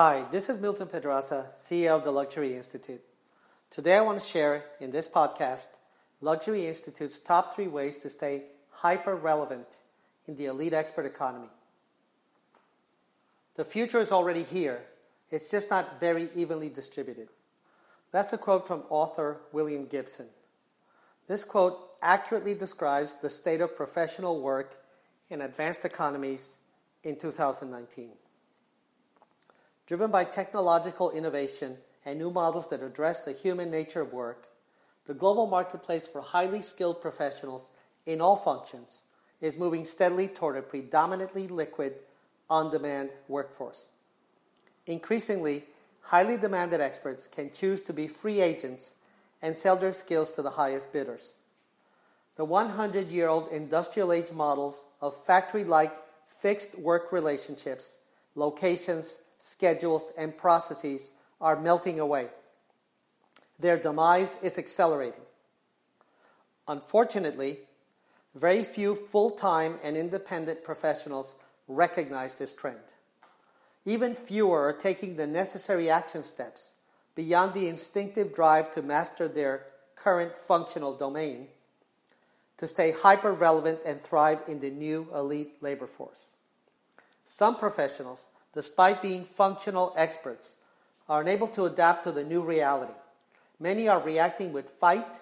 Hi, this is Milton Pedraza, CEO of the Luxury Institute. Today I want to share in this podcast Luxury Institute's top three ways to stay hyper relevant in the elite expert economy. The future is already here, it's just not very evenly distributed. That's a quote from author William Gibson. This quote accurately describes the state of professional work in advanced economies in 2019. Driven by technological innovation and new models that address the human nature of work, the global marketplace for highly skilled professionals in all functions is moving steadily toward a predominantly liquid, on demand workforce. Increasingly, highly demanded experts can choose to be free agents and sell their skills to the highest bidders. The 100 year old industrial age models of factory like fixed work relationships, locations, schedules, and processes are melting away. Their demise is accelerating. Unfortunately, very few full time and independent professionals recognize this trend. Even fewer are taking the necessary action steps beyond the instinctive drive to master their current functional domain to stay hyper relevant and thrive in the new elite labor force. Some professionals despite being functional experts, are unable to adapt to the new reality. Many are reacting with fight,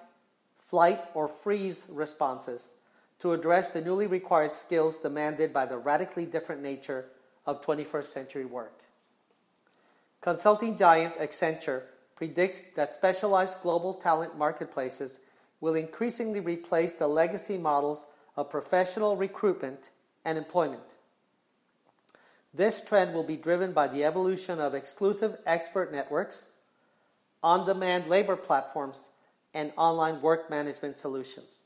flight, or freeze responses to address the newly required skills demanded by the radically different nature of 21st century work. Consulting giant Accenture predicts that specialized global talent marketplaces will increasingly replace the legacy models of professional recruitment and employment. This trend will be driven by the evolution of exclusive expert networks, on demand labor platforms, and online work management solutions.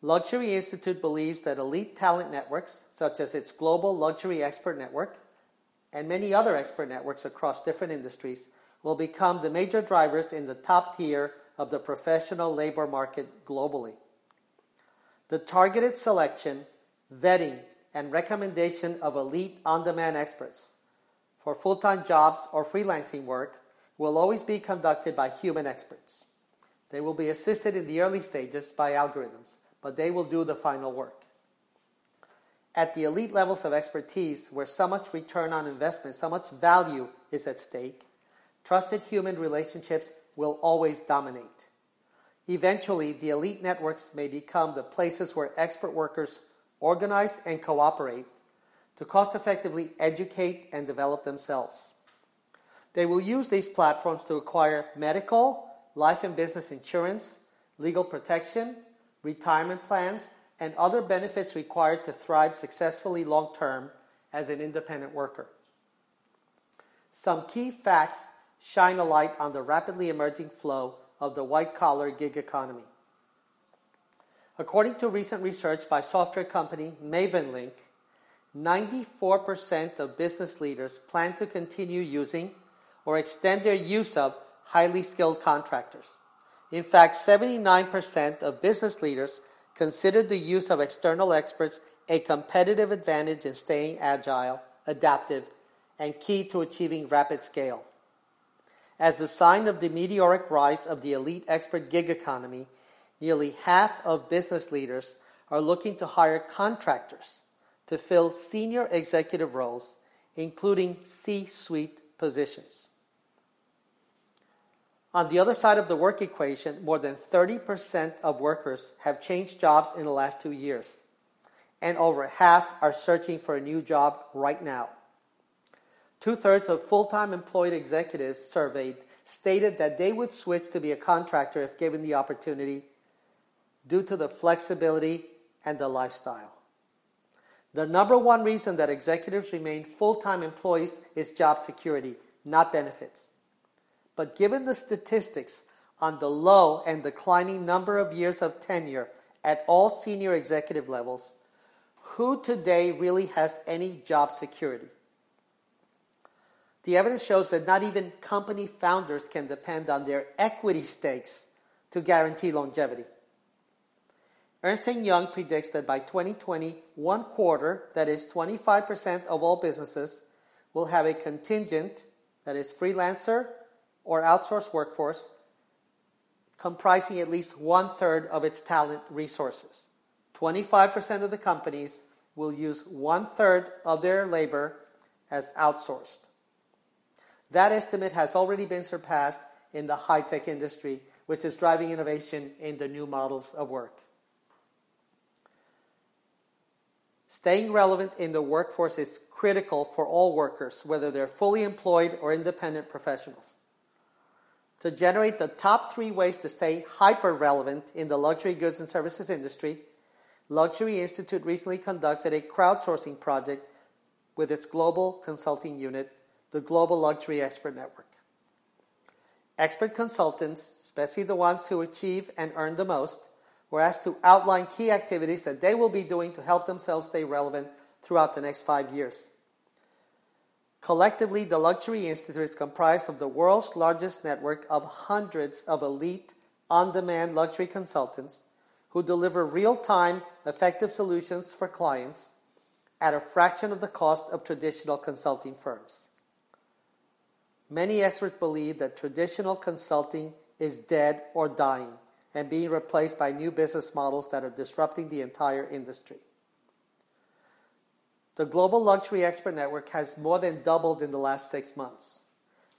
Luxury Institute believes that elite talent networks, such as its Global Luxury Expert Network and many other expert networks across different industries, will become the major drivers in the top tier of the professional labor market globally. The targeted selection, vetting, and recommendation of elite on demand experts for full time jobs or freelancing work will always be conducted by human experts. They will be assisted in the early stages by algorithms, but they will do the final work. At the elite levels of expertise, where so much return on investment, so much value is at stake, trusted human relationships will always dominate. Eventually, the elite networks may become the places where expert workers organize and cooperate to cost effectively educate and develop themselves. They will use these platforms to acquire medical, life and business insurance, legal protection, retirement plans, and other benefits required to thrive successfully long term as an independent worker. Some key facts shine a light on the rapidly emerging flow of the white collar gig economy. According to recent research by software company Mavenlink, 94% of business leaders plan to continue using or extend their use of highly skilled contractors. In fact, 79% of business leaders consider the use of external experts a competitive advantage in staying agile, adaptive, and key to achieving rapid scale. As a sign of the meteoric rise of the elite expert gig economy, nearly half of business leaders are looking to hire contractors to fill senior executive roles, including C suite positions. On the other side of the work equation, more than 30% of workers have changed jobs in the last two years, and over half are searching for a new job right now. Two thirds of full time employed executives surveyed stated that they would switch to be a contractor if given the opportunity due to the flexibility and the lifestyle. The number one reason that executives remain full time employees is job security, not benefits. But given the statistics on the low and declining number of years of tenure at all senior executive levels, who today really has any job security? The evidence shows that not even company founders can depend on their equity stakes to guarantee longevity. Ernst & Young predicts that by 2020, one quarter, that is 25% of all businesses, will have a contingent, that is, freelancer or outsourced workforce, comprising at least one third of its talent resources. 25% of the companies will use one third of their labor as outsourced. That estimate has already been surpassed in the high tech industry, which is driving innovation in the new models of work. Staying relevant in the workforce is critical for all workers, whether they're fully employed or independent professionals. To generate the top three ways to stay hyper relevant in the luxury goods and services industry, Luxury Institute recently conducted a crowdsourcing project with its global consulting unit, the Global Luxury Expert Network. Expert consultants, especially the ones who achieve and earn the most, were asked to outline key activities that they will be doing to help themselves stay relevant throughout the next five years. Collectively, the Luxury Institute is comprised of the world's largest network of hundreds of elite, on demand luxury consultants who deliver real time, effective solutions for clients at a fraction of the cost of traditional consulting firms. Many experts believe that traditional consulting is dead or dying and being replaced by new business models that are disrupting the entire industry. The Global Luxury Expert Network has more than doubled in the last six months.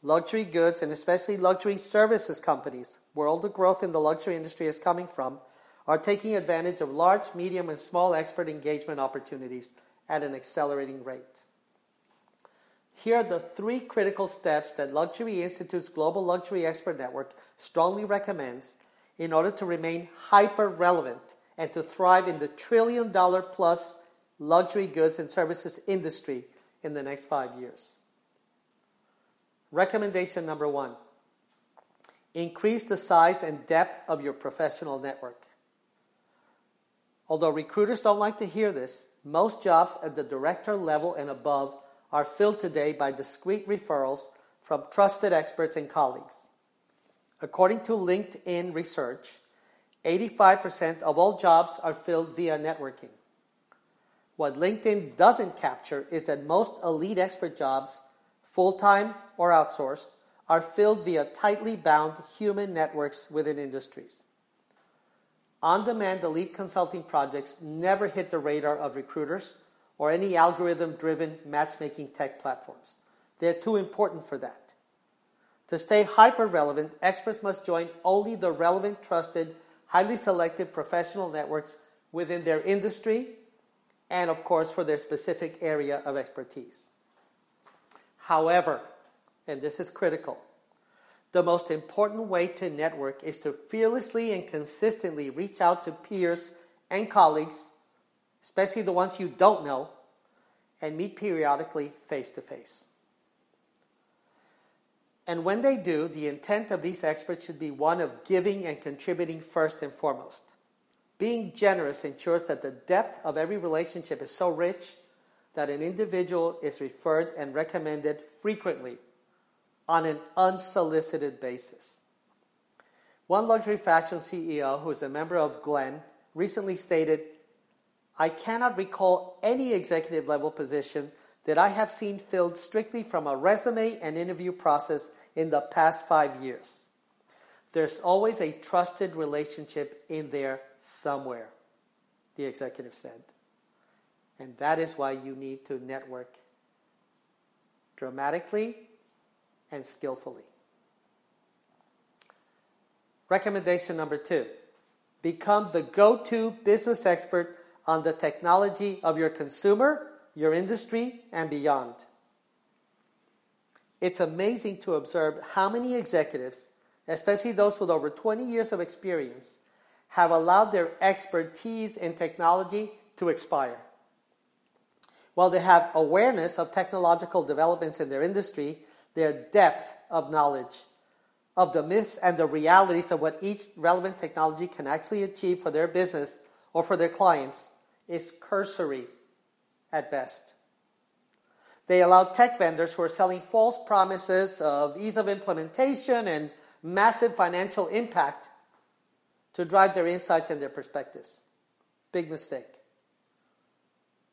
Luxury goods and especially luxury services companies, where all the growth in the luxury industry is coming from, are taking advantage of large, medium, and small expert engagement opportunities at an accelerating rate. Here are the three critical steps that Luxury Institute's Global Luxury Expert Network strongly recommends in order to remain hyper relevant and to thrive in the trillion dollar plus luxury goods and services industry in the next five years. Recommendation number one increase the size and depth of your professional network. Although recruiters don't like to hear this, most jobs at the director level and above are filled today by discreet referrals from trusted experts and colleagues. According to LinkedIn research, 85% of all jobs are filled via networking. What LinkedIn doesn't capture is that most elite expert jobs, full time or outsourced, are filled via tightly bound human networks within industries. On demand elite consulting projects never hit the radar of recruiters or any algorithm driven matchmaking tech platforms. They're too important for that. To stay hyper relevant, experts must join only the relevant, trusted, highly selected professional networks within their industry and, of course, for their specific area of expertise. However, and this is critical, the most important way to network is to fearlessly and consistently reach out to peers and colleagues, especially the ones you don't know, and meet periodically face to face. And when they do, the intent of these experts should be one of giving and contributing first and foremost. Being generous ensures that the depth of every relationship is so rich that an individual is referred and recommended frequently on an unsolicited basis. One luxury fashion CEO who is a member of Glen recently stated, I cannot recall any executive level position that I have seen filled strictly from a resume and interview process in the past five years. There's always a trusted relationship in there somewhere, the executive said. And that is why you need to network dramatically and skillfully. Recommendation number two become the go to business expert on the technology of your consumer, your industry, and beyond. It's amazing to observe how many executives, especially those with over 20 years of experience, have allowed their expertise in technology to expire. While they have awareness of technological developments in their industry, their depth of knowledge of the myths and the realities of what each relevant technology can actually achieve for their business or for their clients is cursory at best. They allow tech vendors who are selling false promises of ease of implementation and massive financial impact to drive their insights and their perspectives. Big mistake.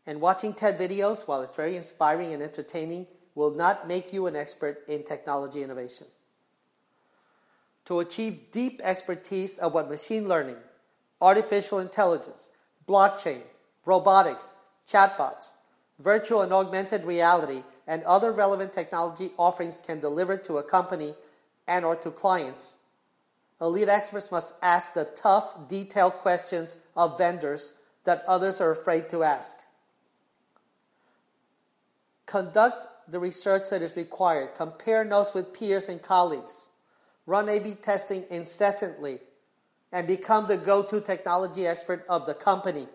And watching TED videos, while it's very inspiring and entertaining, will not make you an expert in technology innovation. To achieve deep expertise of what machine learning, artificial intelligence, blockchain, robotics, chatbots, virtual and augmented reality, and other relevant technology offerings can deliver to a company and or to clients, elite experts must ask the tough, detailed questions of vendors that others are afraid to ask. Conduct the research that is required. Compare notes with peers and colleagues. Run A B testing incessantly and become the go to technology expert of the company,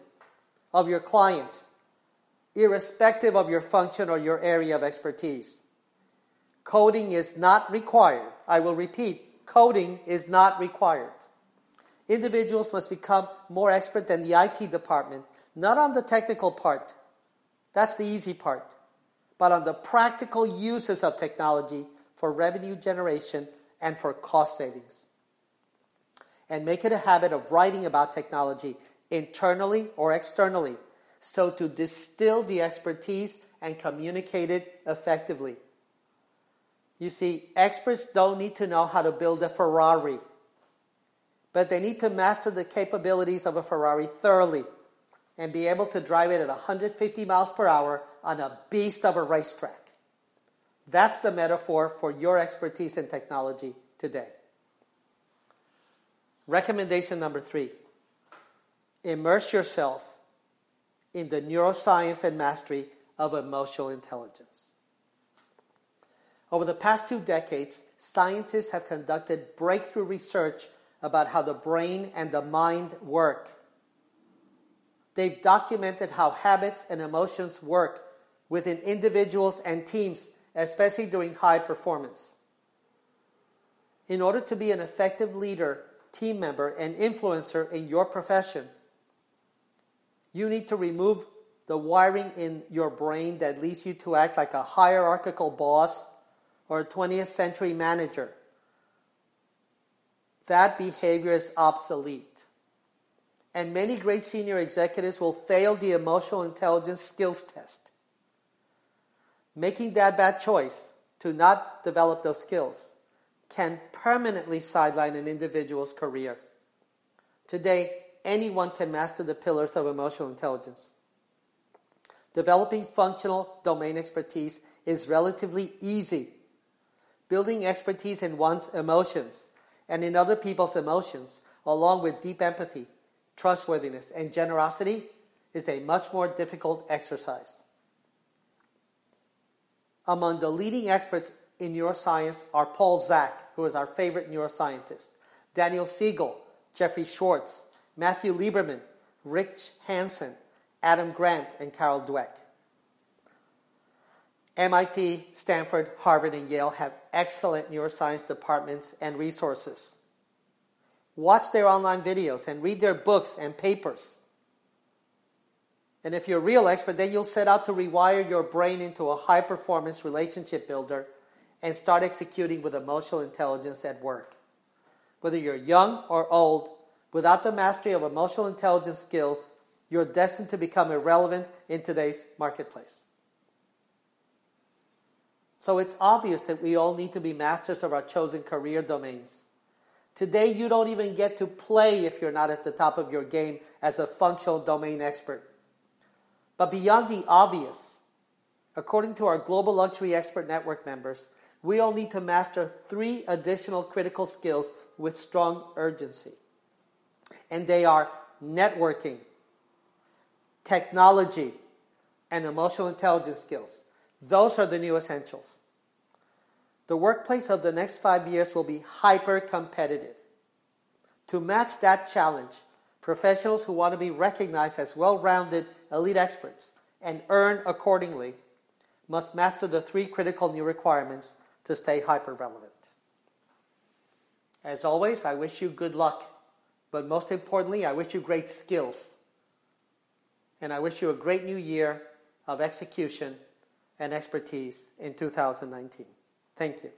of your clients, irrespective of your function or your area of expertise. Coding is not required. I will repeat coding is not required. Individuals must become more expert than the IT department, not on the technical part. That's the easy part but on the practical uses of technology for revenue generation and for cost savings. And make it a habit of writing about technology internally or externally so to distill the expertise and communicate it effectively. You see, experts don't need to know how to build a Ferrari, but they need to master the capabilities of a Ferrari thoroughly and be able to drive it at 150 miles per hour on a beast of a racetrack. That's the metaphor for your expertise in technology today. Recommendation number three immerse yourself in the neuroscience and mastery of emotional intelligence. Over the past two decades, scientists have conducted breakthrough research about how the brain and the mind work. They've documented how habits and emotions work within individuals and teams, especially during high performance. In order to be an effective leader, team member, and influencer in your profession, you need to remove the wiring in your brain that leads you to act like a hierarchical boss or a 20th century manager. That behavior is obsolete and many great senior executives will fail the emotional intelligence skills test. Making that bad choice to not develop those skills can permanently sideline an individual's career. Today, anyone can master the pillars of emotional intelligence. Developing functional domain expertise is relatively easy. Building expertise in one's emotions and in other people's emotions, along with deep empathy, trustworthiness, and generosity is a much more difficult exercise. Among the leading experts in neuroscience are Paul Zak, who is our favorite neuroscientist, Daniel Siegel, Jeffrey Schwartz, Matthew Lieberman, Rick Hanson, Adam Grant, and Carol Dweck. MIT, Stanford, Harvard, and Yale have excellent neuroscience departments and resources watch their online videos, and read their books and papers. And if you're a real expert, then you'll set out to rewire your brain into a high performance relationship builder and start executing with emotional intelligence at work. Whether you're young or old, without the mastery of emotional intelligence skills, you're destined to become irrelevant in today's marketplace. So it's obvious that we all need to be masters of our chosen career domains. Today, you don't even get to play if you're not at the top of your game as a functional domain expert. But beyond the obvious, according to our Global Luxury Expert Network members, we all need to master three additional critical skills with strong urgency. And they are networking, technology, and emotional intelligence skills. Those are the new essentials. The workplace of the next five years will be hyper competitive. To match that challenge, professionals who want to be recognized as well rounded elite experts and earn accordingly must master the three critical new requirements to stay hyper relevant. As always, I wish you good luck, but most importantly, I wish you great skills. And I wish you a great new year of execution and expertise in 2019. Thank you.